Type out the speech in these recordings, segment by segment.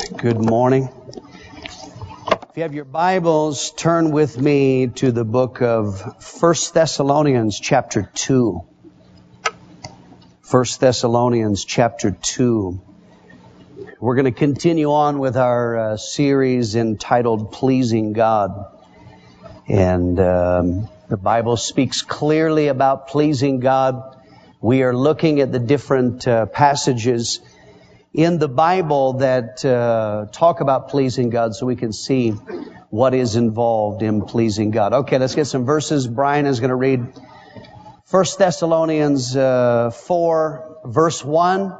Good morning. If you have your Bibles, turn with me to the book of First Thessalonians chapter 2. First Thessalonians chapter 2. We're going to continue on with our uh, series entitled Pleasing God. And um, the Bible speaks clearly about pleasing God. We are looking at the different uh, passages in the Bible that uh, talk about pleasing God so we can see what is involved in pleasing God. Okay, let's get some verses. Brian is going to read 1 Thessalonians uh, 4, verse 1.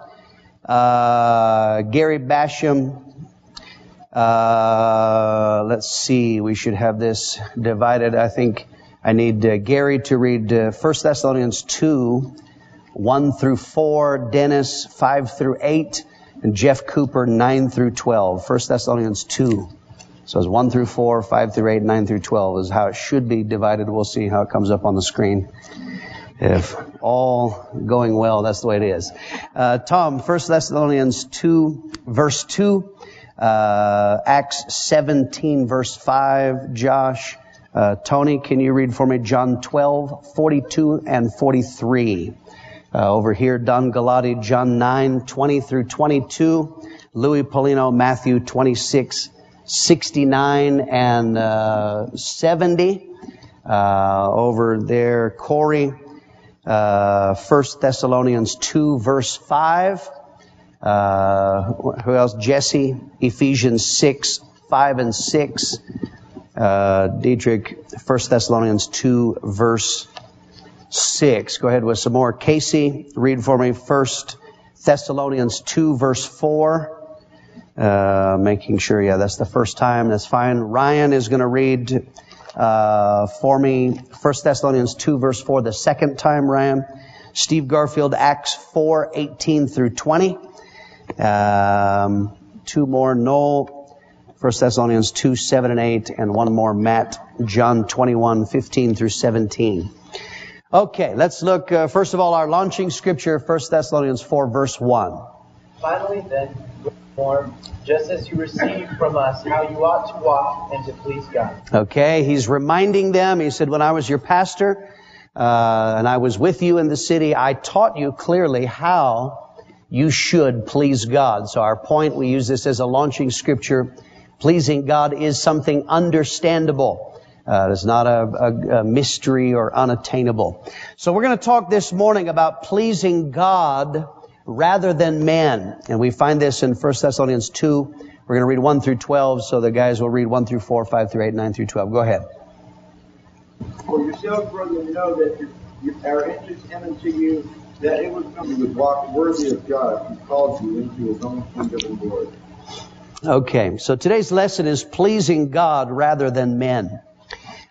Uh, Gary Basham, uh, let's see, we should have this divided. I think I need uh, Gary to read 1 uh, Thessalonians 2, 1 through 4, Dennis 5 through 8, and Jeff Cooper 9 through 12. 1 Thessalonians 2. So it's 1 through 4, 5 through 8, 9 through 12 is how it should be divided. We'll see how it comes up on the screen. If all going well, that's the way it is. Uh, Tom, 1 Thessalonians 2, verse 2. Uh, Acts 17, verse 5. Josh, uh, Tony, can you read for me John 12, 42 and 43? Uh, over here, Don Galati, John 9, 20 through 22. Louis Polino, Matthew 26, 69 and uh, 70. Uh, over there, Corey, uh, 1 Thessalonians 2, verse 5. Uh, who else? Jesse, Ephesians 6, 5 and 6. Uh, Dietrich, 1 Thessalonians 2, verse 6. Go ahead with some more. Casey, read for me First Thessalonians 2 verse 4. Uh, making sure, yeah, that's the first time. That's fine. Ryan is going to read uh, for me First Thessalonians 2 verse 4 the second time, Ryan. Steve Garfield, Acts 4, 18 through 20. Um, two more, Noel, First Thessalonians 2, 7 and 8, and one more, Matt, John 21, 15 through 17. Okay, let's look, uh, first of all, our launching scripture, 1 Thessalonians 4, verse 1. Finally, then, reform, just as you received from us how you ought to walk and to please God. Okay, he's reminding them, he said, when I was your pastor, uh, and I was with you in the city, I taught you clearly how you should please God. So our point, we use this as a launching scripture. Pleasing God is something understandable. Uh, it's not a, a, a mystery or unattainable. So we're going to talk this morning about pleasing God rather than men. And we find this in 1 Thessalonians 2. We're going to read 1 through 12, so the guys will read 1 through 4, 5 through 8, 9 through 12. Go ahead. For yourself, brethren, know that your, your, our interest came unto you, that it was coming would walk worthy of God, who called you into his own kingdom and glory. Okay, so today's lesson is pleasing God rather than men.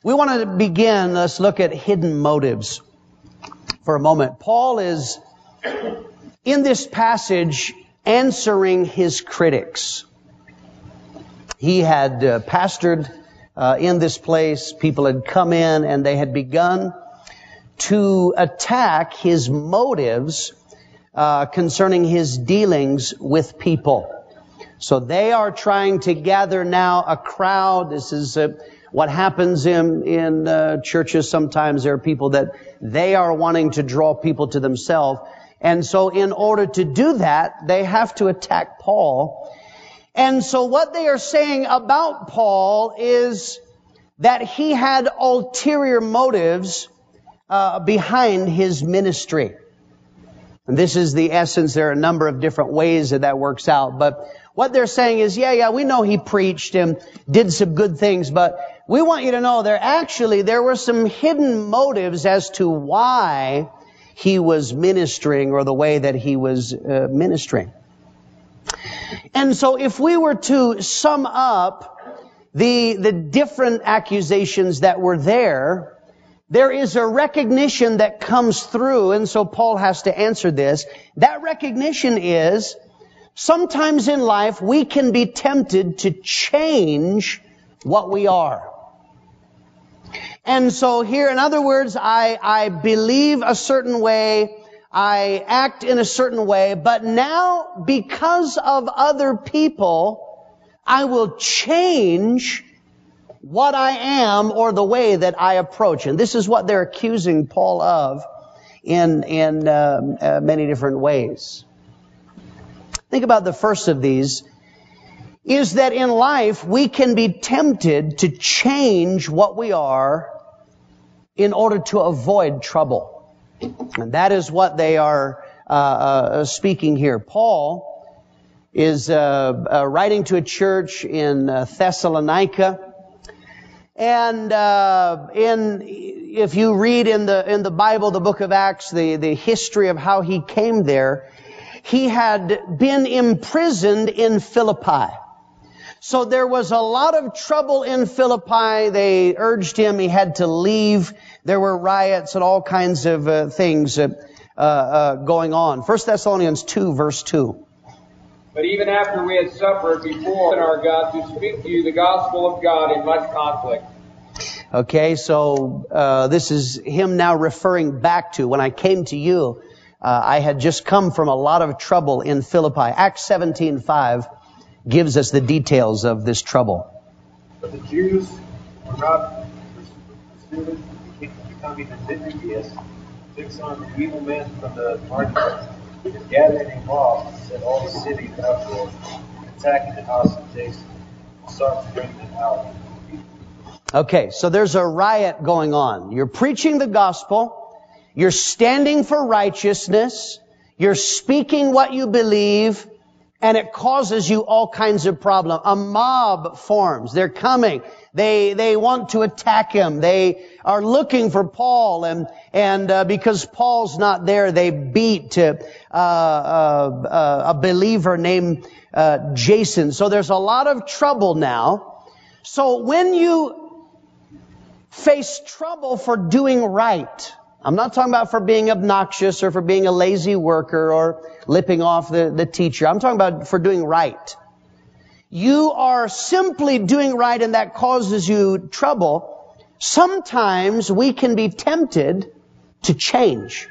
We want to begin, let's look at hidden motives for a moment. Paul is, in this passage, answering his critics. He had uh, pastored uh, in this place. People had come in and they had begun to attack his motives uh, concerning his dealings with people. So they are trying to gather now a crowd. This is a, what happens in, in uh, churches sometimes there are people that they are wanting to draw people to themselves. And so in order to do that, they have to attack Paul. And so what they are saying about Paul is that he had ulterior motives uh, behind his ministry. And this is the essence. There are a number of different ways that that works out. But what they're saying is, yeah, yeah, we know he preached and did some good things, but we want you to know there actually, there were some hidden motives as to why he was ministering or the way that he was uh, ministering. And so if we were to sum up the, the different accusations that were there, there is a recognition that comes through, and so Paul has to answer this. That recognition is, sometimes in life we can be tempted to change what we are. And so here, in other words, I, I believe a certain way, I act in a certain way, but now because of other people, I will change what I am or the way that I approach. And this is what they're accusing Paul of in, in uh, uh, many different ways. Think about the first of these is that in life we can be tempted to change what we are in order to avoid trouble. And that is what they are uh, uh, speaking here. Paul is uh, uh writing to a church in uh, Thessalonica. And uh, in, if you read in the in the Bible, the book of Acts, the the history of how he came there, he had been imprisoned in Philippi. So there was a lot of trouble in Philippi. They urged him; he had to leave. There were riots and all kinds of uh, things uh, uh, going on. First Thessalonians two, verse two. But even after we had suffered before in our God to speak to you the gospel of God in much conflict. Okay, so uh, this is him now referring back to when I came to you. Uh, I had just come from a lot of trouble in Philippi. Acts 17:5 gives us the details of this trouble. But the Jews were not pursued, becoming envious, took some evil men from the marketplace and gathering a mob, set all the city in uproar, attacking the house of Jason, sought to bring them out. Okay, so there's a riot going on. You're preaching the gospel. You're standing for righteousness. You're speaking what you believe. And it causes you all kinds of problems. A mob forms. They're coming. They, they want to attack him. They are looking for Paul and, and uh, because Paul's not there, they beat uh, uh, uh, a believer named uh, Jason. So there's a lot of trouble now. So when you face trouble for doing right, I'm not talking about for being obnoxious or for being a lazy worker or lipping off the, the teacher. I'm talking about for doing right. You are simply doing right and that causes you trouble. Sometimes we can be tempted to change.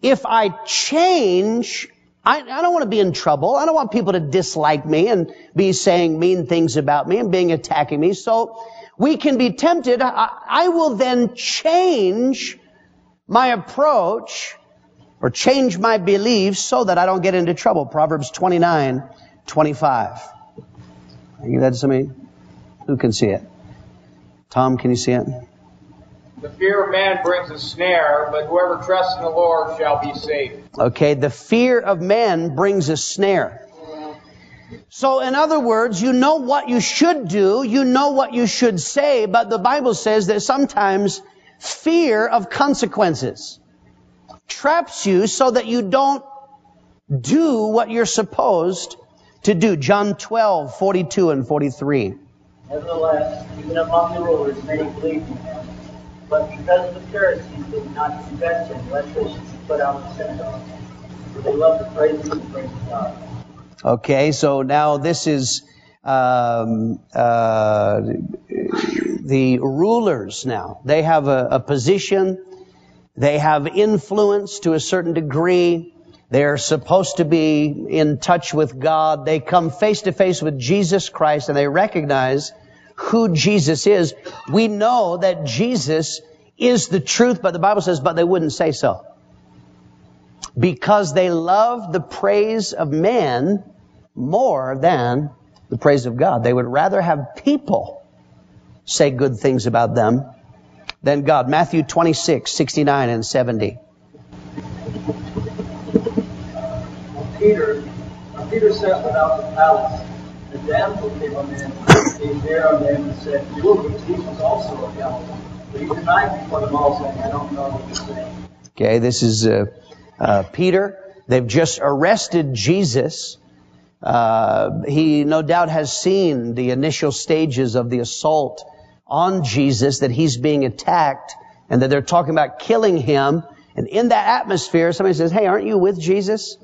If I change, I, I, don't want to be in trouble. I don't want people to dislike me and be saying mean things about me and being attacking me. So we can be tempted. I, I will then change my approach or change my beliefs so that I don't get into trouble. Proverbs 29, 25. I give that to somebody who can see it. Tom, can you see it? The fear of man brings a snare, but whoever trusts in the Lord shall be safe. Okay, the fear of man brings a snare. So in other words, you know what you should do, you know what you should say, but the Bible says that sometimes fear of consequences traps you so that you don't do what you're supposed to do. John 12, 42 and 43. Nevertheless, even among the rulers, many believed in him. But because the Pharisees, did not confess him, lest they should be put out of the synagogue. For they love the praises of God. Okay, so now this is um, uh, the rulers now. They have a, a, position. They have influence to a certain degree. They're supposed to be in touch with God. They come face to face with Jesus Christ and they recognize who Jesus is. We know that Jesus is the truth, but the Bible says, but they wouldn't say so because they love the praise of men more than the praise of God. They would rather have people say good things about them than God. Matthew 26, 69 and 70. Peter, Peter sat without the palace. The damsel came him, came there unto him and said, Look, Jesus also of Galilee. But he denied before them all, saying, I don't know what you're saying. Okay, this is uh, uh, Peter. They've just arrested Jesus. Uh, he no doubt has seen the initial stages of the assault on Jesus, that he's being attacked, and that they're talking about killing him. And in that atmosphere, somebody says, Hey, aren't you with Jesus?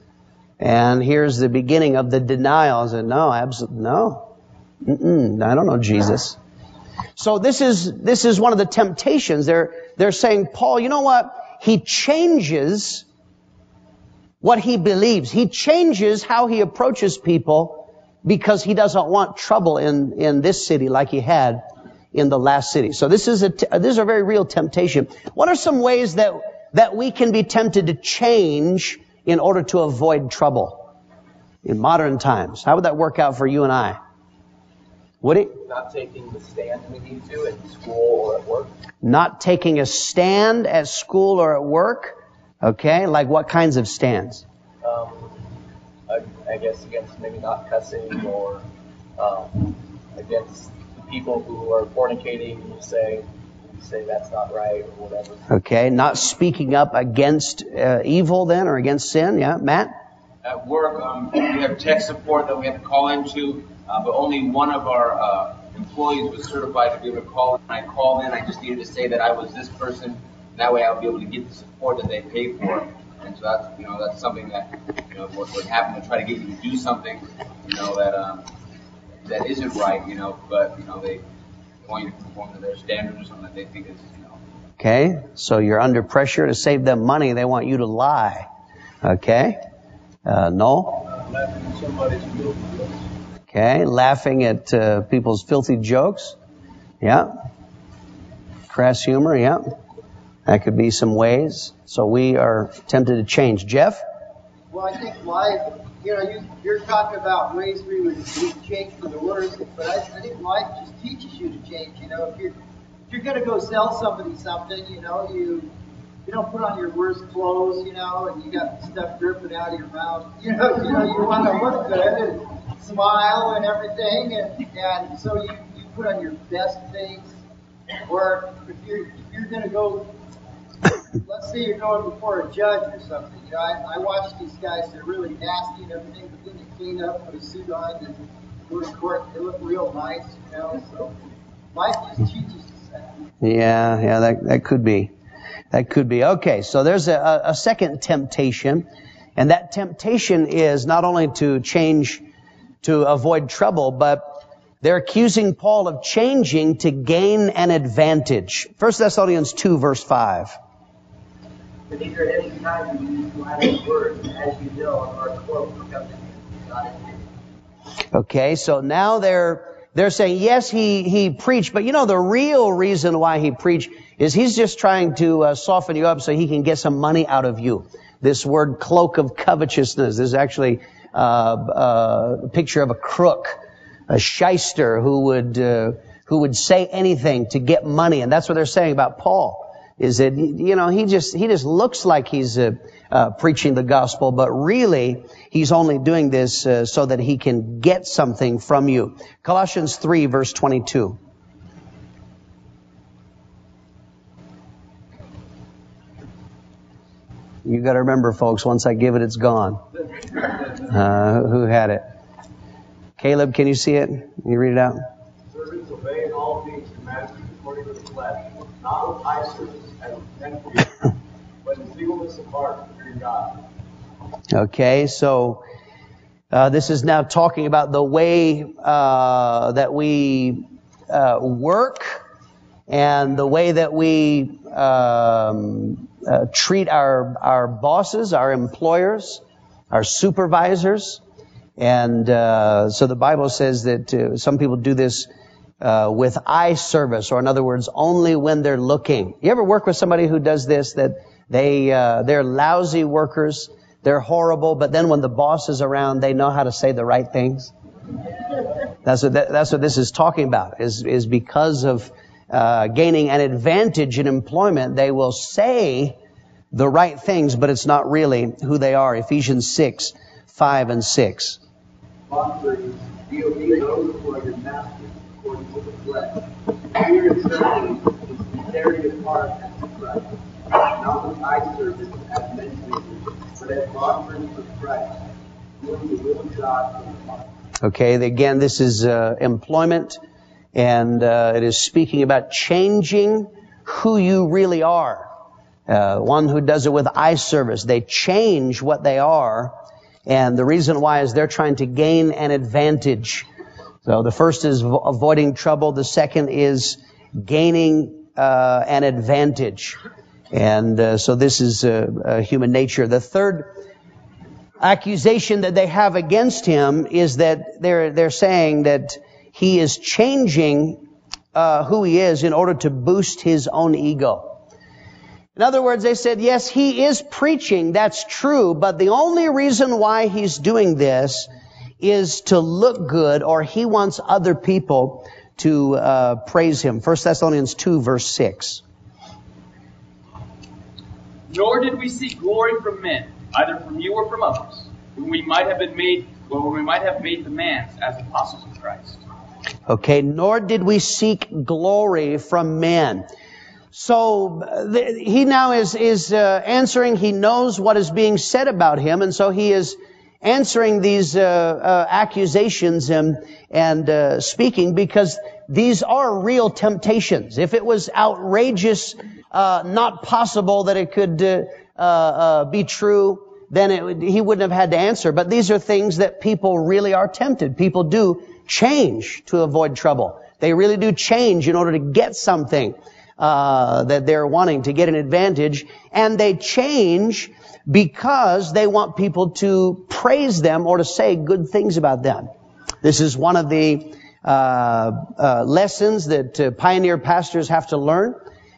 And here's the beginning of the denial. I said, No, absolutely, no. Mm-mm, I don't know Jesus. So this is, this is one of the temptations. They're, they're saying, Paul, you know what? He changes what he believes. He changes how he approaches people because he doesn't want trouble in, in this city like he had in the last city. So this is a, t- this is a very real temptation. What are some ways that, that we can be tempted to change in order to avoid trouble in modern times? How would that work out for you and I? Would it? Not taking the stand we need to at school or at work. Not taking a stand at school or at work? Okay, like what kinds of stands? Um, I, I guess against maybe not cussing or um, against the people who are fornicating. You say you say that's not right or whatever. Okay, not speaking up against uh, evil then or against sin. Yeah, Matt? At work, um, we have tech support that we have to call into, uh, but only one of our uh, employees was certified to be able to call. When I called in, I just needed to say that I was this person. That way, I'll be able to get the support that they pay for. And so that's you know that's something that you know would, would happen to try to get you to do something you know that um, that isn't right. You know, but you know they want you to conform to their standards or something that they think is you know. Okay, so you're under pressure to save them money. They want you to lie. Okay, uh, no. Uh, laughing at somebody's guilt. Okay, laughing at uh, people's filthy jokes. Yeah. Crass humor. Yeah. That could be some ways. So we are tempted to change. Jeff? Well, I think life, you know, you, you're talking about ways we would, change for the worse, but I, I think life just teaches you to change. You know, if you're if you're gonna go sell somebody something, you know, you you don't put on your worst clothes, you know, and you got stuff dripping out of your mouth. You know, you know, you want to look good and smile and everything, and and so you you put on your best things. Or if you're if you're gonna go let's say you're going before a judge or something. You know, I, I watch these guys, they're really nasty and everything, but then they clean up, put a suit on, and go to court. They look real nice, you know. So life just teaches us that. Yeah, yeah, that, that could be. That could be. Okay, so there's a, a second temptation, and that temptation is not only to change to avoid trouble, but they're accusing Paul of changing to gain an advantage. 1 Thessalonians 2 verse 5. These are any time you use words, as you know, comes in Okay, so now they're they're saying yes, he he preached, but you know the real reason why he preached is he's just trying to uh, soften you up so he can get some money out of you. This word cloak of covetousness is actually uh, uh, a picture of a crook, a shyster who would uh, who would say anything to get money, and that's what they're saying about Paul. Is that you know he just he just looks like he's uh, uh, preaching the gospel, but really he's only doing this uh, so that he can get something from you. Colossians three verse twenty two. You got to remember, folks. Once I give it, it's gone. Uh, who had it? Caleb, can you see it? Can you read it out? Servants obey in all things masters according to the flesh, not with eye service Okay, so uh, this is now talking about the way uh, that we uh, work and the way that we um, uh, treat our our bosses, our employers, our supervisors, and uh, so the Bible says that uh, some people do this. Uh, with eye service, or in other words, only when they're looking. You ever work with somebody who does this? That they uh, they're lousy workers, they're horrible, but then when the boss is around, they know how to say the right things. That's what that, that's what this is talking about. Is is because of uh, gaining an advantage in employment, they will say the right things, but it's not really who they are. Ephesians six, five and six. Okay, again, this is uh, employment, and uh, it is speaking about changing who you really are. Uh, one who does it with eye service, they change what they are, and the reason why is they're trying to gain an advantage. So the first is avoiding trouble. The second is gaining uh, an advantage, and uh, so this is uh, human nature. The third accusation that they have against him is that they're, they're saying that he is changing uh, who he is in order to boost his own ego. In other words, they said, yes, he is preaching, that's true, but the only reason why he's doing this is to look good or he wants other people to uh, praise him. 1 Thessalonians 2 verse 6. Nor did we seek glory from men, either from you or from others, when we might have been made, well, when we might have made demands as apostles of Christ. Okay, nor did we seek glory from men. So the, he now is is uh, answering. He knows what is being said about him, and so he is answering these uh, uh, accusations and and uh, speaking because these are real temptations. If it was outrageous, uh, not possible that it could uh, be true, then it, he wouldn't have had to answer. But these are things that people really are tempted. People do change to avoid trouble. They really do change in order to get something uh, that they're wanting to get an advantage, and they change because they want people to praise them or to say good things about them. This is one of the uh, uh, lessons that uh, pioneer pastors have to learn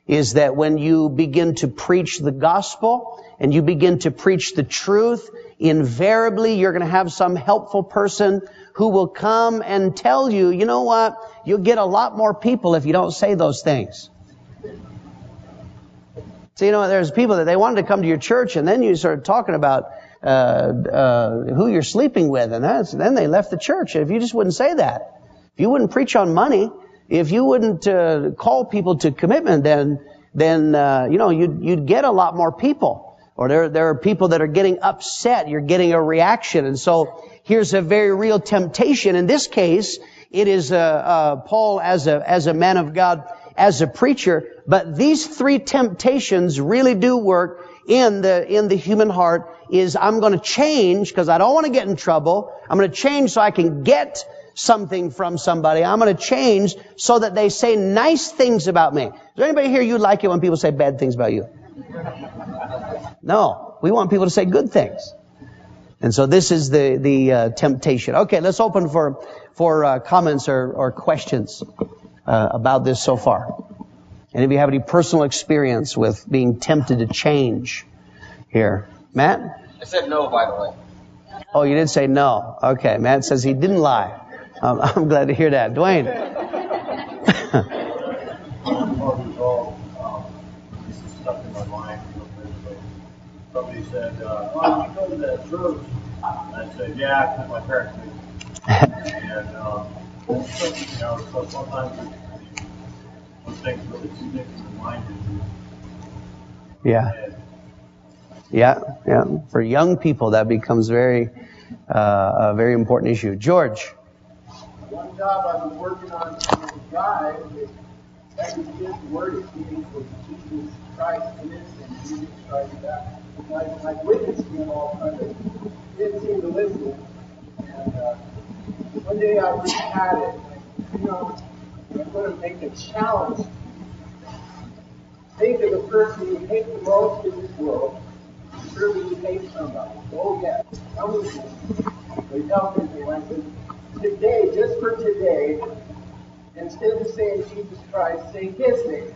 is that when you begin to preach the gospel and you begin to preach the truth, invariably you're going to have some helpful person who will come and tell you, you know what, you'll get a lot more people if you don't say those things. So, you know, there's people that they wanted to come to your church and then you started talking about uh, uh, who you're sleeping with and then they left the church. If you just wouldn't say that, if you wouldn't preach on money, if you wouldn't uh, call people to commitment, then, then, uh, you know, you'd, you'd get a lot more people. Or there, there are people that are getting upset. You're getting a reaction. And so here's a very real temptation. In this case, it is uh, uh, Paul as a as a man of God as a preacher, but these three temptations really do work in the, in the human heart is I'm going to change because I don't want to get in trouble. I'm going to change so I can get something from somebody. I'm going to change so that they say nice things about me. Is there anybody here you like it when people say bad things about you? No. We want people to say good things. And so this is the, the uh, temptation. Okay, let's open for, for uh, comments or, or questions uh, about this so far? Any of you have any personal experience with being tempted to change here? Matt? I said no, by the way. Oh, you did say no. Okay, Matt says he didn't lie. Um, I'm glad to hear that. Dwayne? Somebody said, uh, oh, you go to that church? I said, yeah, I my parents and, um, Yeah. Yeah, yeah. For young people, that becomes very, uh, a very important issue. George. One job I was working on with a guy, every kid's word is meaning was Jesus Christ this and Jesus Christ that. Like witnessed him all. Didn't seem to listen. And uh, one day I just had it. You know, I'm going to make a challenge. Think of the person you hate the most in this world. Surely you hate somebody. Oh, yes. Tell me this. They tell me, I said, today, just for today, instead of saying Jesus Christ, say his name.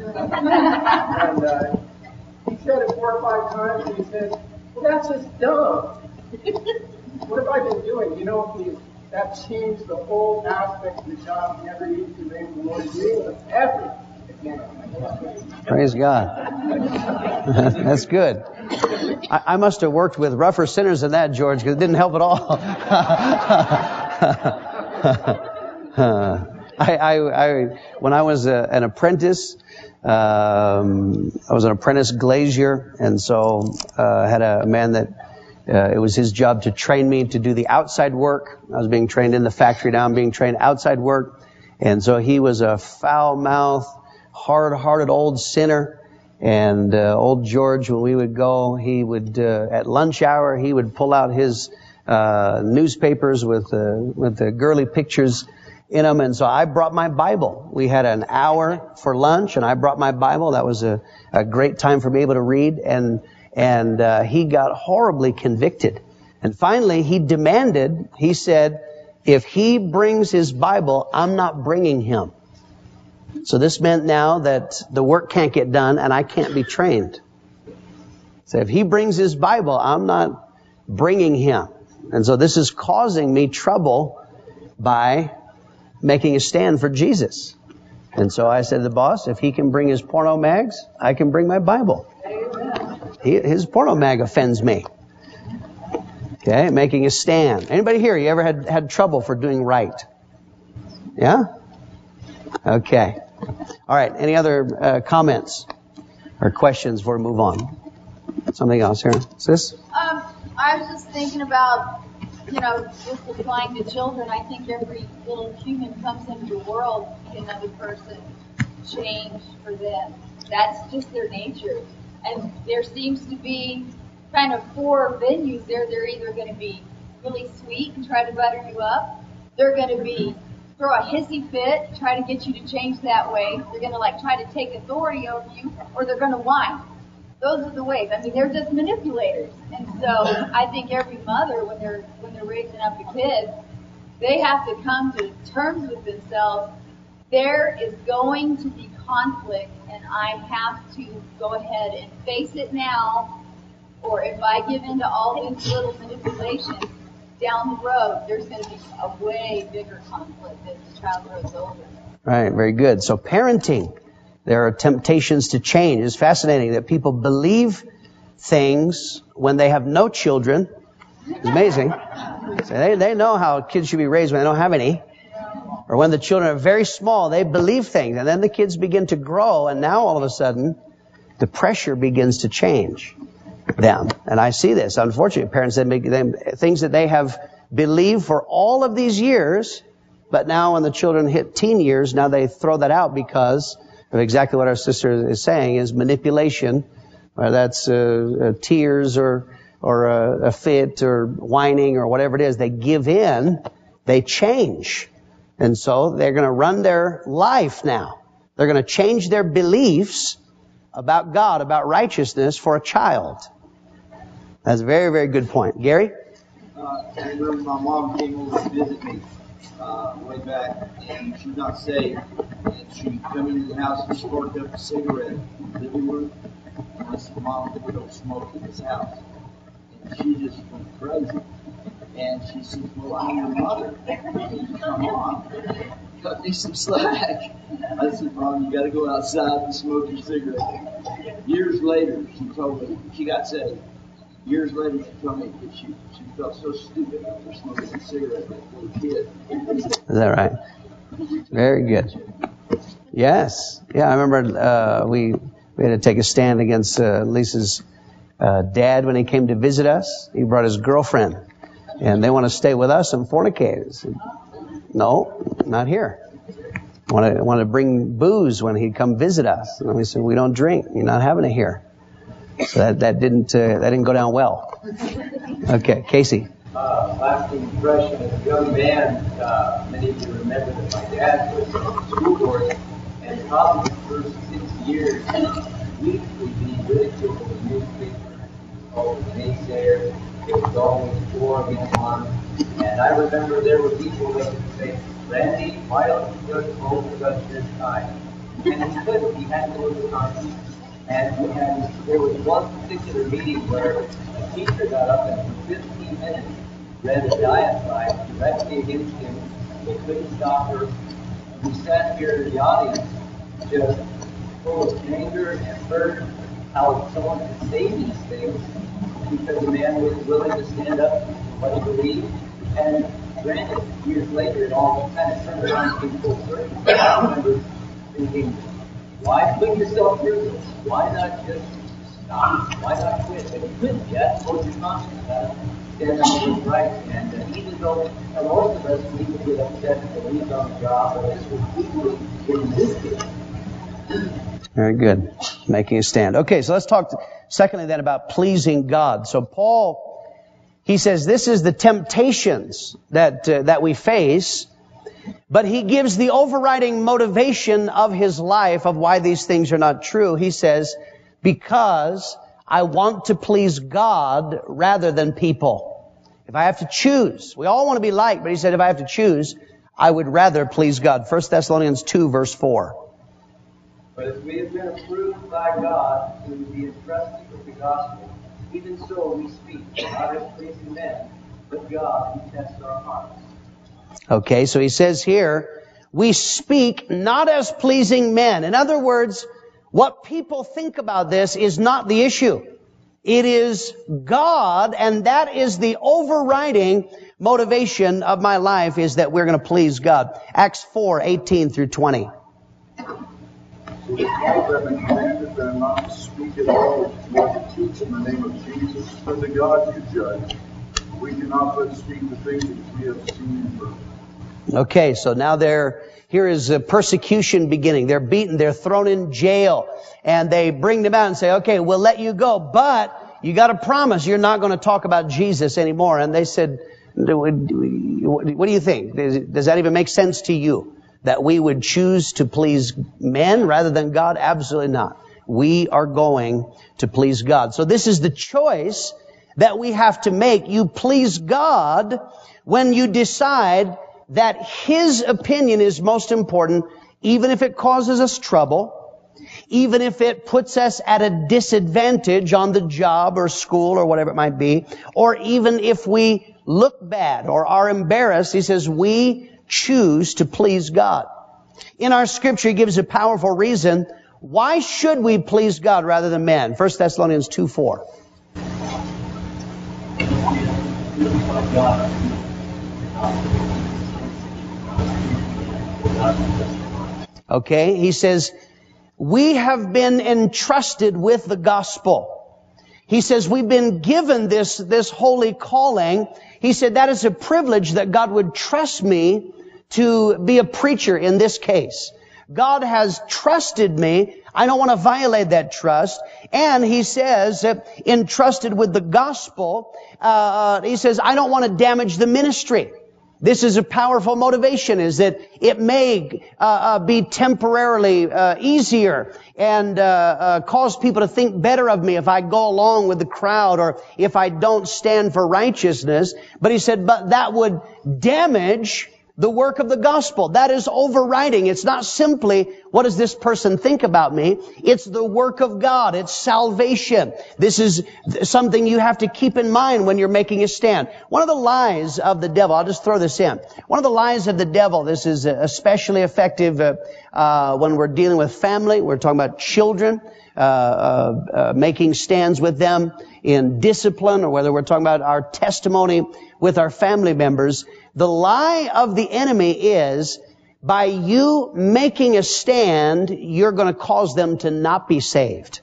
and uh, he said it four or five times, and he said, well, that's just dumb. what have I been doing? You know, that changed the whole aspect of the job. Never used to make the Lord real ever. Praise God. That's good. I, I, must have worked with rougher sinners than that, George, because it didn't help at all. I, I, when I was a, an apprentice, um, I was an apprentice glazier, and so uh, had a man that uh, it was his job to train me to do the outside work. I was being trained in the factory. Now I'm being trained outside work. And so he was a foul-mouthed, hard-hearted old sinner. And uh, old George, when we would go, he would uh, at lunch hour he would pull out his uh, newspapers with uh, with the girly pictures in them. And so I brought my Bible. We had an hour for lunch, and I brought my Bible. That was a, a great time for me able to read. And and uh, he got horribly convicted And finally, he demanded, he said, if he brings his Bible, I'm not bringing him. So this meant now that the work can't get done and I can't be trained. So if he brings his Bible, I'm not bringing him. And so this is causing me trouble by making a stand for Jesus. And so I said to the boss, if he can bring his porno mags, I can bring my Bible. His porno mag offends me. Okay, making a stand. Anybody here, you ever had, had trouble for doing right? Yeah? Okay. All right, any other uh, comments or questions before we move on? Something else here? Sis? Um, I was just thinking about, you know, just applying to children. I think every little human comes into the world to another person, change for them. That's just their nature. And there seems to be kind of four venues there. They're either going to be really sweet and try to butter you up. They're going to be throw a hissy fit, try to get you to change that way. They're going to like try to take authority over you, or they're going to whine. Those are the ways. I mean, they're just manipulators. And so I think every mother, when they're when they're raising up a kid, they have to come to terms with themselves. There is going to be conflict, and I have to go ahead and face it now. Or if I give in to all these little manipulations, down the road, there's going to be a way bigger conflict as the child grows older. Right, very good. So parenting, there are temptations to change. It's fascinating that people believe things when they have no children. It's amazing. So they, they know how kids should be raised when they don't have any. Or when the children are very small, they believe things. And then the kids begin to grow, and now all of a sudden, the pressure begins to change them. And I see this. Unfortunately, parents they make them, things that they have believed for all of these years, but now when the children hit teen years, now they throw that out because of exactly what our sister is saying is manipulation, whether that's uh, uh, tears or or a, a fit or whining or whatever it is. They give in, they change, and so they're going to run their life now. They're going to change their beliefs about God, about righteousness for a child. That's a very, very good point. Gary? Uh, I remember my mom came over to visit me uh, way back, and she's not saved. And she come into the house and sparked up a cigarette in the living room. And I said, Mom, we don't smoke in this house. And she just went crazy. And she says, Well, I'm your mother. Come on. Cut me some slack. I said, Mom, you got to go outside and smoke your cigarette. Years later, she told me she got saved. Years later, she told me that she, she felt so stupid after smoking a cigarette a kid. Is that right? Very good. Yes. Yeah, I remember uh, we we had to take a stand against uh, Lisa's uh, dad when he came to visit us. He brought his girlfriend, and they want to stay with us and fornicate. No, not here. Want to want to bring booze when he'd come visit us, and we said we don't drink. You're not having it here. So that, that didn't uh, that didn't go down well. Okay, Casey. Uh, lasting impression as a young man, uh, many of you remember that my dad was on the school board, and probably the first six years, weekly being ridiculed in the newspaper, called the naysayer. It was always for against one. And I remember there were people that would say, Randy, why don't you just overdose your time? And he couldn't. He had to lose time. And we had, there was one particular meeting where a teacher got up and for 15 minutes read a diatribe directly against him. They couldn't stop her. We sat here in the audience just full of anger and hurt how someone could say these things because a man was willing to stand up for what he believed. And granted, years later, it all kind of turned around to full circle. I remember thinking, why put yourself through this? Why not just stop? Why not quit? If you couldn't yet, hold your conscience about it. Stand up for right. And uh, even though most of us, we would get upset and leave on the job, or this was equally in this case. Very good. Making a stand. Okay, so let's talk secondly then about pleasing God. So Paul, he says this is the temptations that, uh, that we face, but he gives the overriding motivation of his life of why these things are not true. He says, because I want to please God rather than people. If I have to choose, we all want to be liked, but he said if I have to choose, I would rather please God. 1 Thessalonians 2 verse 4. But as we have been approved by God to be entrusted with the gospel, even so we speak, not as pleasing men, but God who tests our hearts. Okay, so he says here, we speak not as pleasing men. In other words, what people think about this is not the issue. It is God, and that is the overriding motivation of my life is that we're going to please God. Acts 4, 18 through 20. We call them and commanded them not to speak at all, nor to teach in the name of Jesus, but the God you judge. We cannot but speak the things which we have seen and heard. Okay, so now they're, here is a persecution beginning. They're beaten, they're thrown in jail, and they bring them out and say, okay, we'll let you go, but you gotta promise you're not gonna talk about Jesus anymore. And they said, what do you think? Does that even make sense to you? That we would choose to please men rather than God? Absolutely not. We are going to please God. So this is the choice that we have to make. You please God when you decide that His opinion is most important, even if it causes us trouble, even if it puts us at a disadvantage on the job or school or whatever it might be, or even if we look bad or are embarrassed, He says we choose to please God. In our scripture, He gives a powerful reason why should we please God rather than men? 1 Thessalonians 2 4. Okay, he says, we have been entrusted with the gospel. He says we've been given this, this holy calling. He said that is a privilege that God would trust me to be a preacher in this case. God has trusted me. I don't want to violate that trust. And he says, uh, entrusted with the gospel, uh, he says, I don't want to damage the ministry. This is a powerful motivation, is that it may uh, uh, be temporarily uh, easier and uh, uh, cause people to think better of me if I go along with the crowd or if I don't stand for righteousness. But he said, but that would damage the work of the gospel. That is overriding. It's not simply, what does this person think about me? It's the work of God. It's salvation. This is something you have to keep in mind when you're making a stand. One of the lies of the devil, I'll just throw this in. One of the lies of the devil, this is especially effective uh, uh, when we're dealing with family. We're talking about children. Uh, uh, uh, making stands with them in discipline or whether we're talking about our testimony with our family members, the lie of the enemy is by you making a stand, you're going to cause them to not be saved.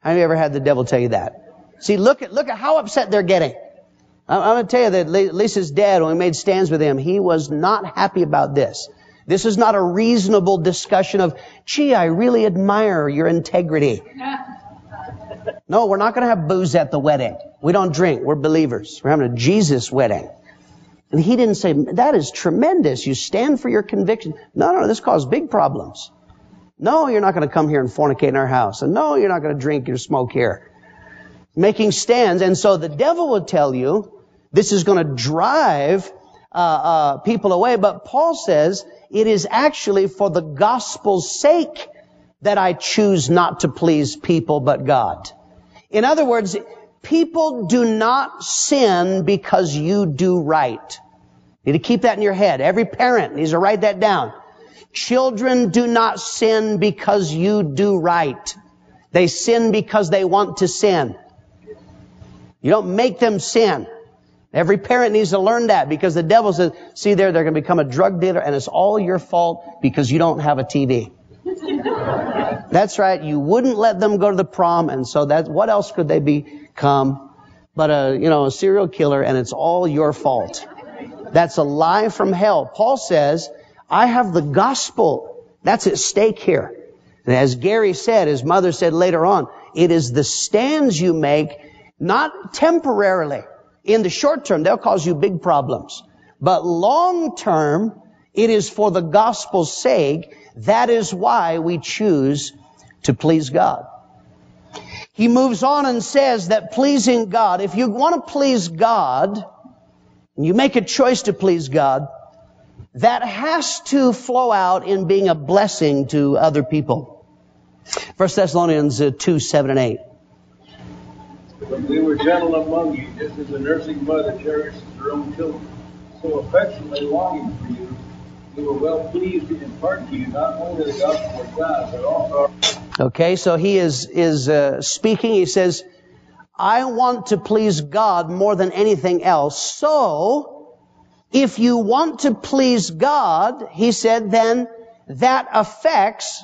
Have you ever had the devil tell you that? See, look at, look at how upset they're getting. I'm, I'm going to tell you that Lisa's dad, when we made stands with him, he was not happy about this. This is not a reasonable discussion of, gee, I really admire your integrity. No, we're not going to have booze at the wedding. We don't drink. We're believers. We're having a Jesus wedding. And he didn't say, that is tremendous. You stand for your conviction. No, no, this caused big problems. No, you're not going to come here and fornicate in our house. And no, you're not going to drink or smoke here. Making stands. And so the devil will tell you this is going to drive uh, uh, people away. But Paul says it is actually for the gospel's sake that I choose not to please people but God. In other words, people do not sin because you do right. You need to keep that in your head. Every parent needs to write that down. Children do not sin because you do right. They sin because they want to sin. You don't make them sin. Every parent needs to learn that because the devil says, see there, they're going to become a drug dealer and it's all your fault because you don't have a TV. That's right. You wouldn't let them go to the prom and so that, what else could they become but a, you know, a serial killer and it's all your fault. That's a lie from hell. Paul says, I have the gospel. That's at stake here. And as Gary said, his mother said later on, it is the stands you make, not temporarily. In the short term, they'll cause you big problems. But long term, it is for the gospel's sake. That is why we choose to please God. He moves on and says that pleasing God, if you want to please God, you make a choice to please God, that has to flow out in being a blessing to other people. 1 Thessalonians uh, 2, 7 and 8. But we were gentle among you, just as a nursing mother cherishes her own children. So affectionately longing for you, we were well pleased to impart to you not only the gospel of God, but also Okay, so he is, is uh, speaking. He says, I want to please God more than anything else. So, if you want to please God, he said, then that affects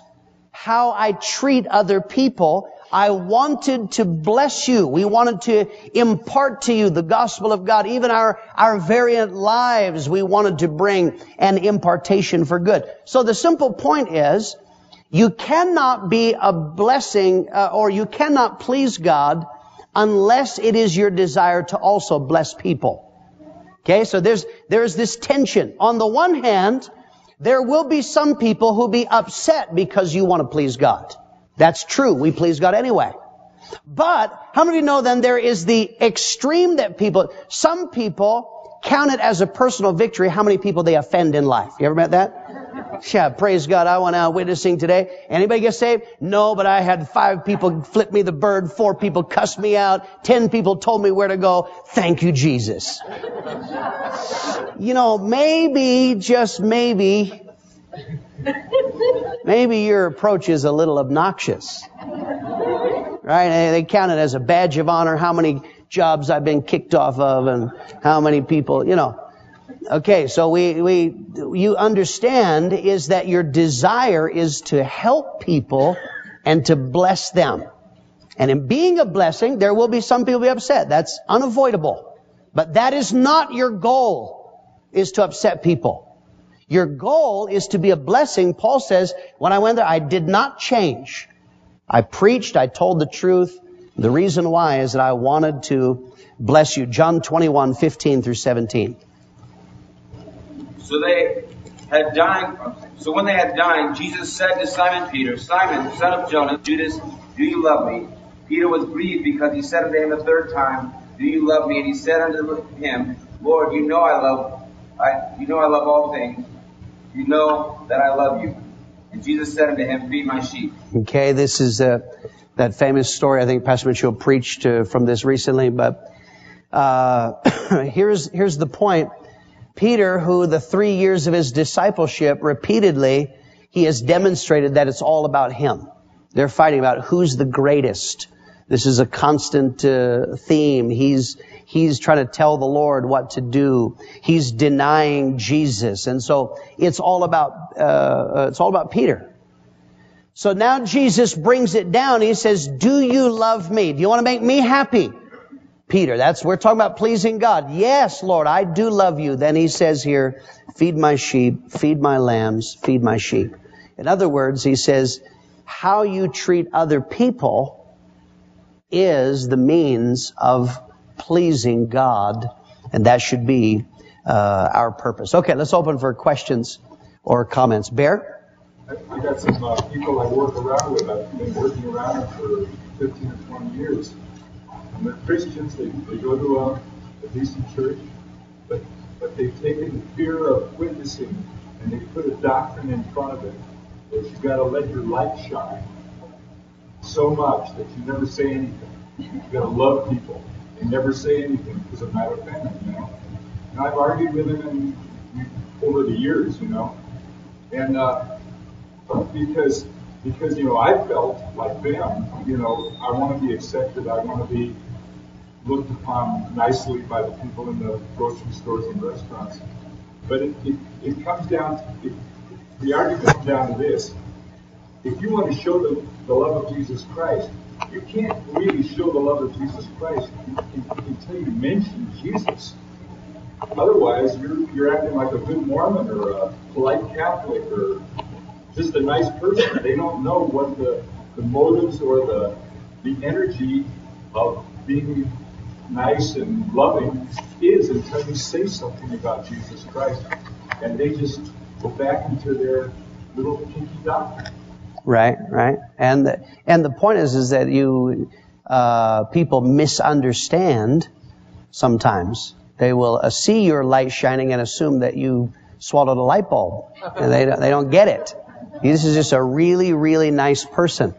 how I treat other people. I wanted to bless you. We wanted to impart to you the gospel of God. Even our, our variant lives, we wanted to bring an impartation for good. So the simple point is, you cannot be a blessing, uh, or you cannot please God unless it is your desire to also bless people. Okay, so there's, there's this tension. On the one hand, there will be some people who be upset because you want to please God. That's true. We please God anyway. But, how many of you know then there is the extreme that people, some people count it as a personal victory how many people they offend in life. You ever met that? Yeah, praise God. I went out witnessing today. Anybody get saved? No, but I had five people flip me the bird, four people cuss me out, ten people told me where to go. Thank you, Jesus. You know, maybe, just maybe, maybe your approach is a little obnoxious. Right? They count it as a badge of honor how many jobs I've been kicked off of and how many people, you know. Okay, so we, we, you understand is that your desire is to help people and to bless them. And in being a blessing, there will be some people be upset. That's unavoidable. But that is not your goal, is to upset people. Your goal is to be a blessing. Paul says, when I went there, I did not change. I preached, I told the truth. The reason why is that I wanted to bless you. John 21, 15 through 17. So they had dined. So when they had dined, Jesus said to Simon Peter, Simon, son of Jonas, Judas, do you love me? Peter was grieved because he said unto him a third time, Do you love me? And he said unto him, Lord, you know I love, I, you know I love all things. You know that I love you. And Jesus said unto him, Feed my sheep. Okay, this is uh, that famous story. I think Pastor Mitchell preached uh, from this recently, but uh, here's here's the point. Peter, who the three years of his discipleship repeatedly, he has demonstrated that it's all about him. They're fighting about who's the greatest. This is a constant uh, theme. He's he's trying to tell the Lord what to do. He's denying Jesus, and so it's all about uh, it's all about Peter. So now Jesus brings it down. He says, "Do you love me? Do you want to make me happy?" Peter, that's we're talking about pleasing God. Yes, Lord, I do love you. Then he says here, "Feed my sheep, feed my lambs, feed my sheep." In other words, he says, how you treat other people is the means of pleasing God, and that should be uh, our purpose. Okay, let's open for questions or comments. Bear? I, I got some uh, people I work around with. I've been working around for 15 or 20 years. Christians. They, they go to a, a decent church, but, but they've taken the fear of witnessing and they put a doctrine in front of it that you've got to let your light shine so much that you never say anything. You've got to love people and never say anything because it might offend them, you know. And I've argued with them in, over the years, you know, and uh, because because you know I felt like them, you know, I want to be accepted, I want to be looked upon nicely by the people in the grocery stores and restaurants. But it, it, it comes down, to, it, the argument down to this. If you want to show the, the love of Jesus Christ, you can't really show the love of Jesus Christ until you mention Jesus. Otherwise, you're, you're acting like a good Mormon or a polite Catholic or just a nice person. They don't know what the, the motives or the, the energy of being nice and loving is until you say something about Jesus Christ. And they just go back into their little kinky doctrine. Right, right. And the, and the point is, is that you, uh, people misunderstand sometimes They will uh, see your light shining and assume that you swallowed a light bulb. And they, don't- they don't get it. This is just a really, really nice person.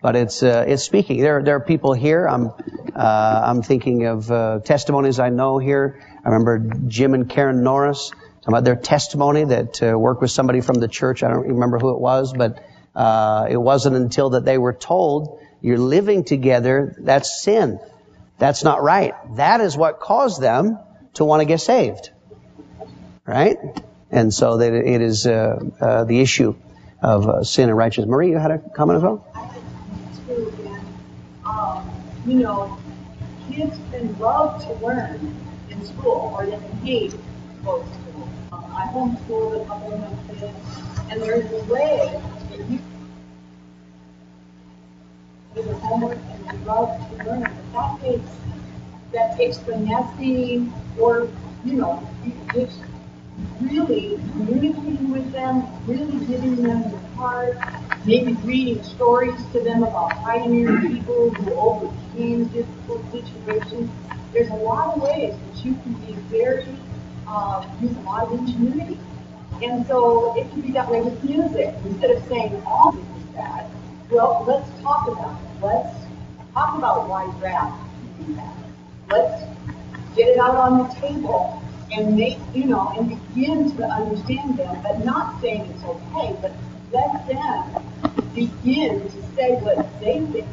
But it's, uh, it's speaking. There, there are people here. I'm, uh, I'm thinking of uh, testimonies I know here. I remember Jim and Karen Norris talking about their testimony that uh, worked with somebody from the church. I don't remember who it was, but uh, it wasn't until that they were told you're living together. That's sin. That's not right. That is what caused them to want to get saved. Right? And so that it is uh, the issue of sin and righteousness. Marie, you had a comment as well? You know, kids can love to learn in school, or they can hate school. Um, I homeschooled a couple of my kids, and there's a way that you do the homework and they love to learn, but that takes, that takes finessing, or, you know, it's really communicating with them, really giving them your heart, maybe reading stories to them about pioneer people who overcame difficult situations. There's a lot of ways that you can be very, uh, use a lot of ingenuity. And so it can be that way with music. Instead of saying all music is bad, well, let's talk about it. Let's talk about why rap is bad. Let's get it out on the table and make, you know, and begin to understand them, but not saying it's okay, but let them begin to say what they think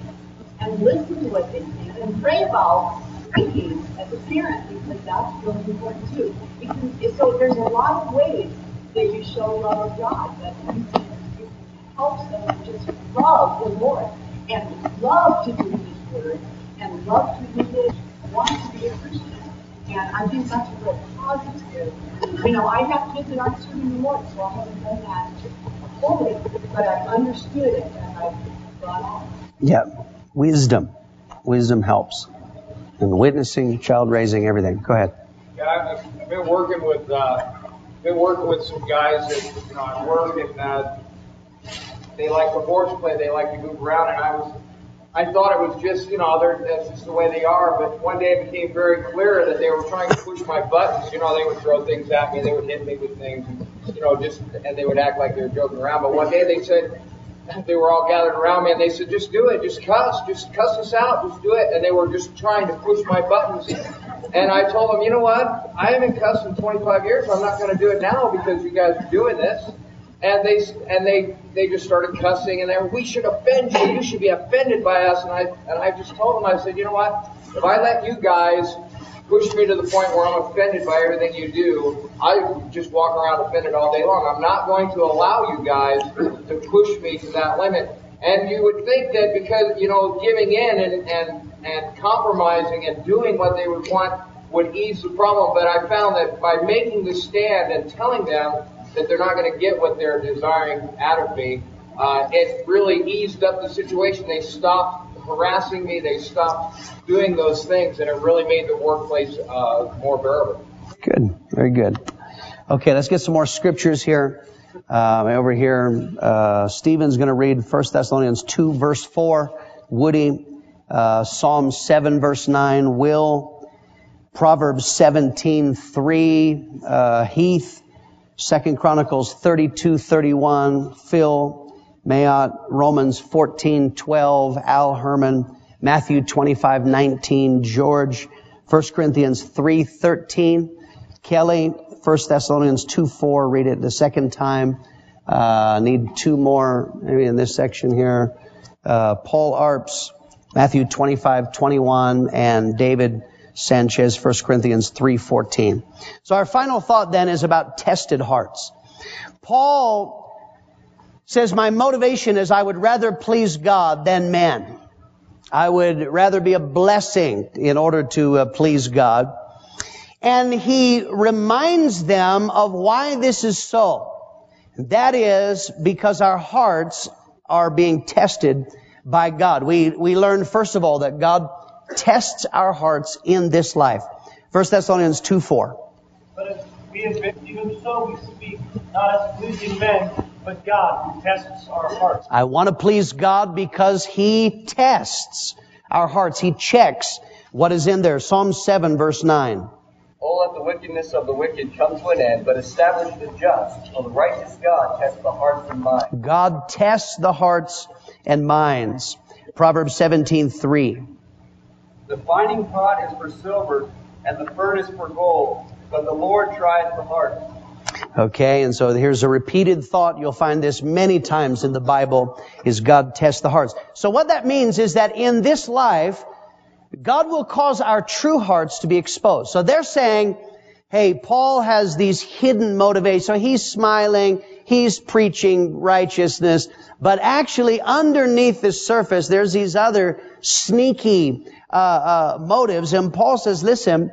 and listen to what they think and pray about thinking as a parent because that's really important too. It can, so there's a lot of ways that you show love of God, that you can, you can help them just love the Lord and love to do His word and love to do this, want to be a Christian. And I think that's a real positive. You know, I have kids that aren't serving the Lord, so I haven't done that fully, but I've understood it and I've on. Yeah. Wisdom. Wisdom helps. And witnessing, child raising, everything. Go ahead. Yeah, I've, I've been working with uh, been working with some guys that you know at work, and uh, they like to horseplay. They like to move around, and I was I thought it was just you know they're, that's just the way they are. But one day it became very clear that they were trying to push my buttons. You know, they would throw things at me, they would hit me with things, you know, just and they would act like they were joking around. But one day they said. They were all gathered around me and they said, just do it, just cuss, just cuss us out, just do it. And they were just trying to push my buttons. And I told them, you know what? I haven't cussed in 25 years. I'm not going to do it now because you guys are doing this. And they and they they just started cussing and they were, we should offend you. You should be offended by us. And I and I just told them, I said, you know what? If I let you guys push me to the point where I'm offended by everything you do, I just walk around offended all day long. I'm not going to allow you guys to push me to that limit. And you would think that because, you know, giving in and, and, and compromising and doing what they would want would ease the problem. But I found that by making the stand and telling them that they're not going to get what they're desiring out of me, uh, it really eased up the situation. They stopped harassing me. They stopped doing those things, and it really made the workplace uh, more bearable. Good. Very good. Okay, let's get some more scriptures here. Um, over here, uh, Stephen's going to read 1 Thessalonians 2, verse 4. Woody, uh, Psalm 7, verse 9. Will, Proverbs 17, 3. Uh, Heath, Second Chronicles 32, 31. Phil, Mayot, Romans 14, 12. Al Herman, Matthew 25, 19. George, 1 Corinthians 3, 13. Kelly, 1 Thessalonians 2, 4. Read it the second time. Uh, need two more, maybe in this section here. Uh, Paul Arps, Matthew 25, 21. And David Sanchez, 1 Corinthians 3, 14. So our final thought then is about tested hearts. Paul says, my motivation is I would rather please God than men. I would rather be a blessing in order to uh, please God. And he reminds them of why this is so. That is because our hearts are being tested by God. We, we learn first of all that God tests our hearts in this life. 1 Thessalonians 2, 4. But as we have been, even so we speak, not as pleasing men, but God who tests our hearts. I want to please God because He tests our hearts. He checks what is in there. Psalm 7 verse 9. Oh, let the wickedness of the wicked come to an end, but establish the just. For the righteous God tests the hearts and minds. God tests the hearts and minds. Proverbs 17:3. The fining pot is for silver, and the furnace for gold, but the Lord trieth the heart. Okay, and so here's a repeated thought. You'll find this many times in the Bible is God tests the hearts. So what that means is that in this life, God will cause our true hearts to be exposed. So they're saying, hey, Paul has these hidden motivations. So he's smiling, he's preaching righteousness, but actually underneath the surface, there's these other sneaky uh, uh, motives. And Paul says, listen,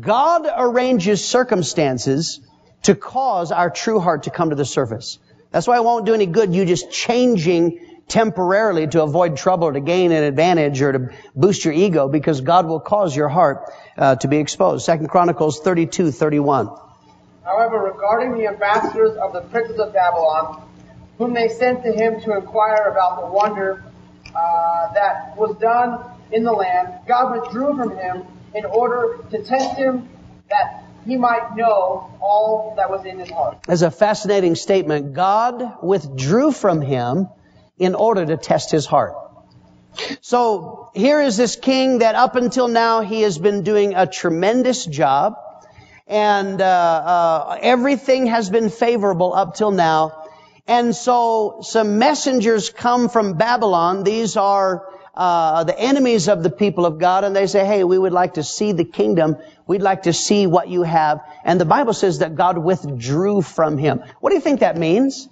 God arranges circumstances to cause our true heart to come to the surface. That's why it won't do any good you just changing temporarily to avoid trouble or to gain an advantage or to boost your ego because God will cause your heart uh, to be exposed. Second Chronicles 32, 31. However, regarding the ambassadors of the princes of Babylon, whom they sent to him to inquire about the wonder uh, that was done in the land, God withdrew from him in order to test him that he might know all that was in his heart. As a fascinating statement, God withdrew from him in order to test his heart. So here is this king that up until now he has been doing a tremendous job, and uh, uh, everything has been favorable up till now. And so some messengers come from Babylon. These are uh, the enemies of the people of God, and they say, "Hey, we would like to see the kingdom. We'd like to see what you have." And the Bible says that God withdrew from him. What do you think that means?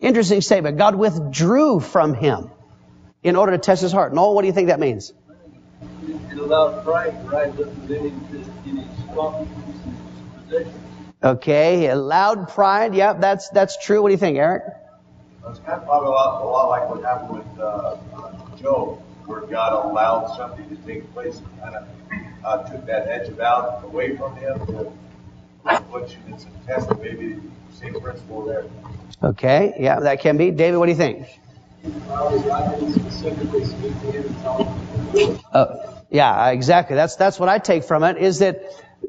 Interesting statement. God withdrew from him in order to test his heart. Noel, what do you think that means? It allowed pride to rise up within him to in his strong position. Okay, allowed pride. Yeah, that's that's true. What do you think, Eric? It's kind of probably a lot, a lot like what happened with uh, uh, Job, where God allowed something to take place and kind of uh, took that edge of out away from him to put you in some test. Maybe same principle there. Okay, yeah, that can be. David, what do you think? Well, God didn't specifically speak to him and tell him to do it. Uh, yeah, exactly. That's that's what I take from it. Is that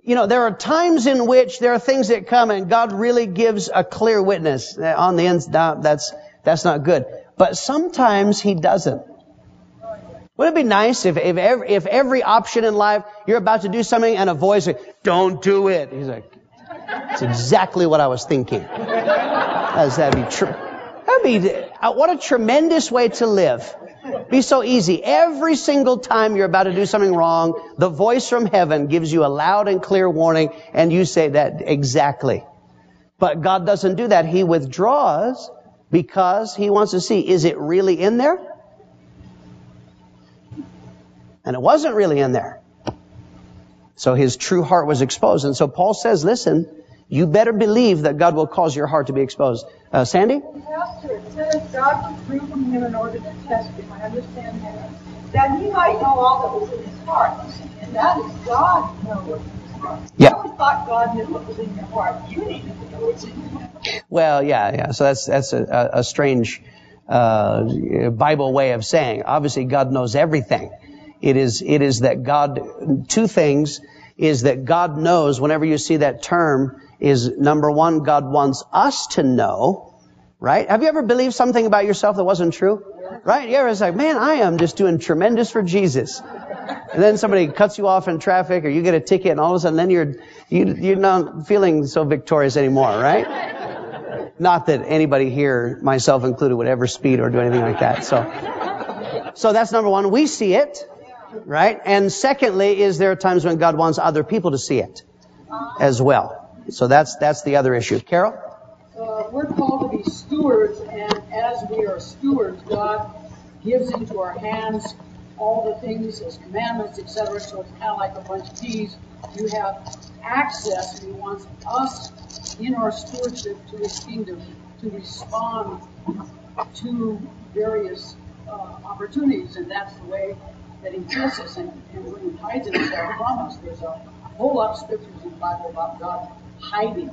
you know there are times in which there are things that come and God really gives a clear witness on the ins. That, that's that's not good. But sometimes He doesn't. Wouldn't it be nice if if every, if every option in life you're about to do something and a voice like, "Don't do it." He's like, "It's exactly what I was thinking." That'd be true. That'd be uh, what a tremendous way to live. Be so easy. Every single time you're about to do something wrong, the voice from heaven gives you a loud and clear warning, and you say that exactly. But God doesn't do that. He withdraws because He wants to see, is it really in there? And it wasn't really in there. So his true heart was exposed. And so Paul says, listen, you better believe that God will cause your heart to be exposed. Uh, Sandy? Pastor, says God withdrew from him in order to test him. I understand that. That he might know all that was in his heart. And that is God know what's in his heart. Yeah. I always thought God knew what was in your heart. You needed to know what's in your heart. Well, yeah, yeah. So that's that's a, a strange uh, Bible way of saying. Obviously, God knows everything. It is it is that God. Two things is that God knows. Whenever you see that term, is number one, God wants us to know. Right? Have you ever believed something about yourself that wasn't true? Right? You ever like, man, I am just doing tremendous for Jesus. And then somebody cuts you off in traffic or you get a ticket and all of a sudden then you're, you, you're not feeling so victorious anymore, right? Not that anybody here, myself included, would ever speed or do anything like that. So, so that's number one. We see it, right? And secondly, is there times when God wants other people to see it as well. So that's, that's the other issue. Carol? Uh, we're called to be stewards, and as we are stewards, God gives into our hands all the things, His commandments, etc. So it's kind of like a bunch of keys. You have access, and He wants us in our stewardship to His kingdom to respond to various uh, opportunities, and that's the way that He tests us and, and when He hides Himself from us. There's a whole lot of scriptures in the Bible about God hiding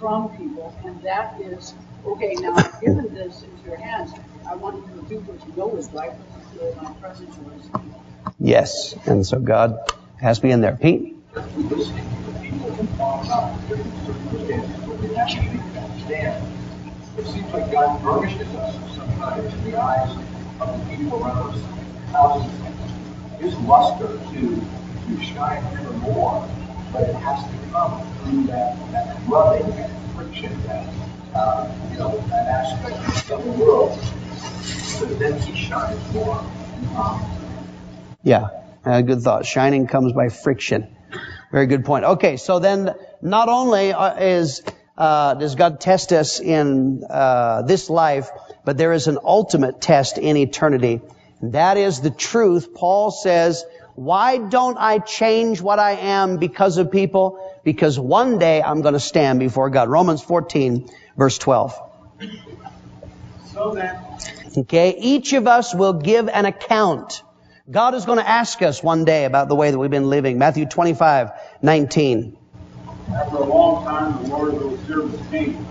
from people, and that is okay. Now, I've given this into your hands. I want you to do what you know is right, particularly my presence choice. Yes. And so God has to be in there. Pete? listening to people talk about different circumstances where they actually understand. It seems like God burnishes us sometimes in the eyes of the people around us, causes His luster to, to shine ever more, but it has to come through that, that rubbing, that friction, that, uh, you know, that aspect of the world, so then He shines more. Um, Yeah, uh, good thought. Shining comes by friction. Very good point. Okay, so then not only uh, is uh, does God test us in uh, this life, but there is an ultimate test in eternity. That is the truth. Paul says, "Why don't I change what I am because of people? Because one day I'm going to stand before God." Romans 14, verse 12. So then, Okay, each of us will give an account. God is going to ask us one day about the way that we've been living. Matthew 25, 19. after a long time, the Lord servants came.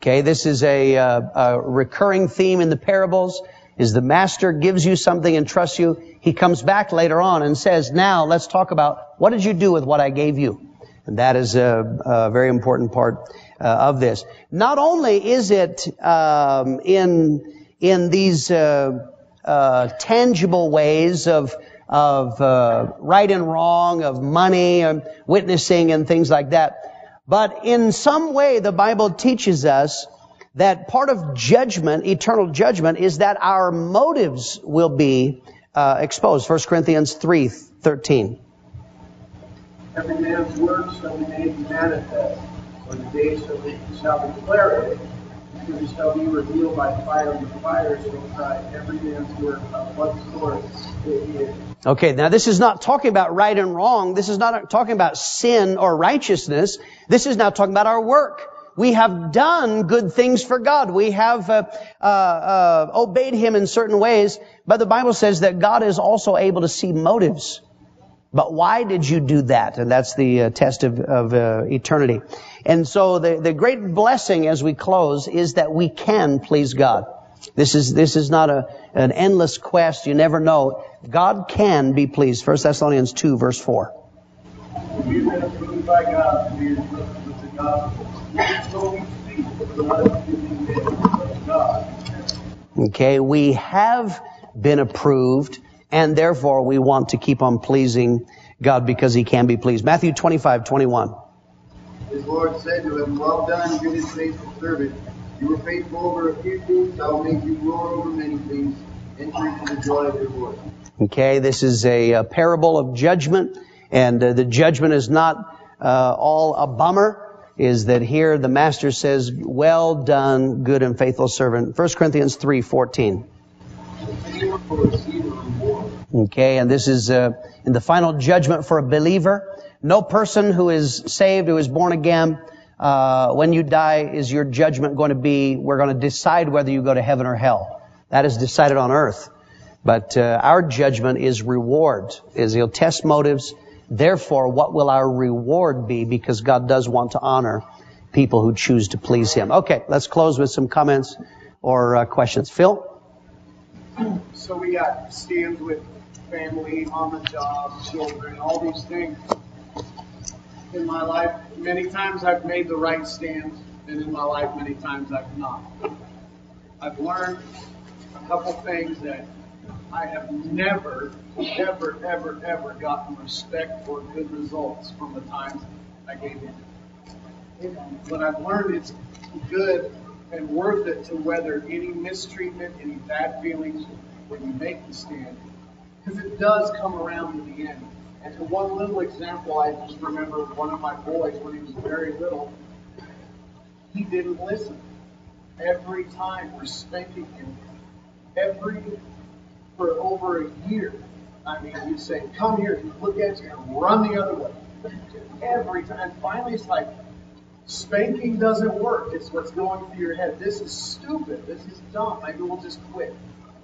Okay, this is a, uh, a recurring theme in the parables. Is the master gives you something and trusts you. He comes back later on and says, now let's talk about what did you do with what I gave you? And that is a, a very important part uh, of this. Not only is it um, in in these uh, uh, tangible ways of of uh, right and wrong, of money and witnessing and things like that, but in some way the Bible teaches us that part of judgment, eternal judgment, is that our motives will be uh, exposed. 1 Corinthians three thirteen. Every man's work shall be made manifest, for the day shall, be, shall declare it, because it shall be revealed by fire, and the fire shall try every man's work of what sort it is. Okay, now this is not talking about right and wrong. This is not talking about sin or righteousness. This is now talking about our work. We have done good things for God. We have uh, uh, uh, obeyed Him in certain ways, but the Bible says that God is also able to see motives. But why did you do that? And that's the uh, test of, of uh, eternity. And so the, the great blessing as we close is that we can please God. This is, this is not a, an endless quest. You never know. God can be pleased. 1 Thessalonians 2 verse 4. We've been approved by God to be entrusted with the gospel. So we speak the blood-giving name of God. Okay, we have been approved and therefore we want to keep on pleasing God because He can be pleased. Matthew 25, 21. His Lord said to him, Well done, good and faithful servant. You were faithful over a few things, I will make you ruler over many things. Enter into the joy of your Lord. Okay, this is a, a parable of judgment, and uh, the judgment is not uh, all a bummer. Is that here the master says, "Well done, good and faithful servant." 1 Corinthians three fourteen. Okay, and this is uh, in the final judgment for a believer. No person who is saved, who is born again, uh, when you die, is your judgment going to be? We're going to decide whether you go to heaven or hell. That is decided on earth. But uh, our judgment is reward. Is he'll test motives. Therefore, what will our reward be? Because God does want to honor people who choose to please Him. Okay, let's close with some comments or uh, questions. Phil. So we got stands with family, on the job, children, all these things. In my life, many times I've made the right stands, and in my life, many times I've not. I've learned a couple things that I have never, ever, ever, ever gotten respect or good results from the times I gave in. But I've learned it's good and worth it to weather any mistreatment, any bad feelings when you make the stand. Because it does come around in the end. And to one little example, I just remember one of my boys when he was very little, he didn't listen. Every time we're spanking him, every for over a year. I mean, he'd say, "Come here," he'd look at you and run the other way. Every time. Finally, it's like spanking doesn't work. It's what's going through your head. This is stupid. This is dumb. Maybe we'll just quit.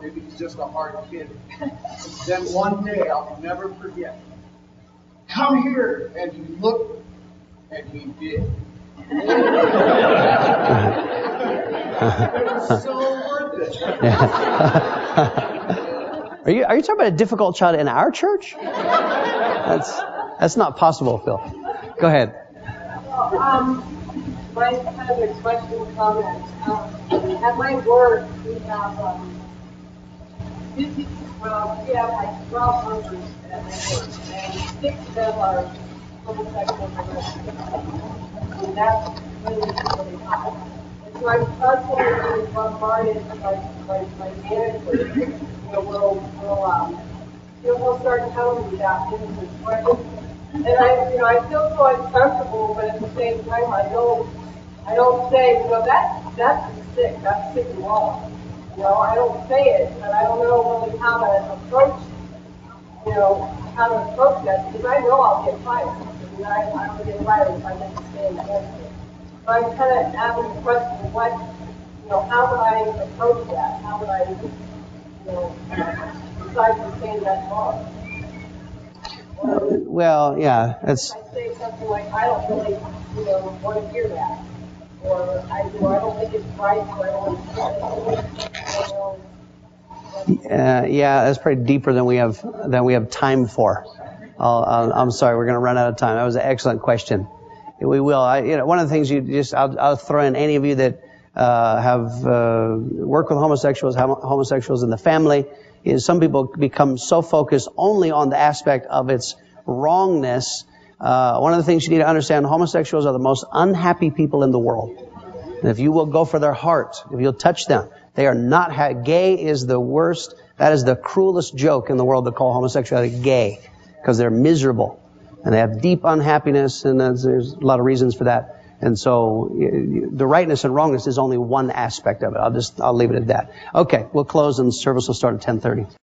Maybe he's just a hard kid. then one day, I'll never forget. Come here, and he looked, and he did. it was so worth it. Are you, are you talking about a difficult child in our church? That's that's not possible, Phil. Go ahead. Um, my kind of a question comment. Um, at my work, we have um, 50, well, we have like 12 workers at my work, and six of them are homosexual and that's really, really high. So I'm constantly really bombarded by, by, by managers, you know, will, will, um, you know, will start telling me that things is questions. And I, you know, I feel so uncomfortable, but at the same time, I don't, I don't say, you know, that, that's sick, that's sick and wrong. You know, I don't say it, but I don't know really how to approach, you know, how to approach that, because I know I'll get fired. I mean, I, I don't get fired if I make a stand against it. So I'm kind of asking the question, what, you know, how would I approach that? How would I, you know, decide to saying that's wrong? Well, yeah, that's I say something like, I don't really, you know, want to hear that. Or I, you know, I don't think it's right, so I don't want to hear it. Uh, yeah, that's probably deeper than we have than we have time for. I'll, I'll, I'm sorry, we're going to run out of time. That was an excellent question. We will. I, you know, one of the things you just I'll, I'll throw in any of you that uh, have uh, worked with homosexuals, homosexuals in the family, is some people become so focused only on the aspect of its wrongness. Uh, one of the things you need to understand: homosexuals are the most unhappy people in the world. And if you will go for their heart, if you'll touch them, they are not ha- gay. Is the worst. That is the cruelest joke in the world to call homosexuality gay, because they're miserable and they have deep unhappiness, and there's, a lot of reasons for that. And so the rightness and wrongness is only one aspect of it. I'll just I'll leave it at that. Okay, we'll close and service will start at 10:30.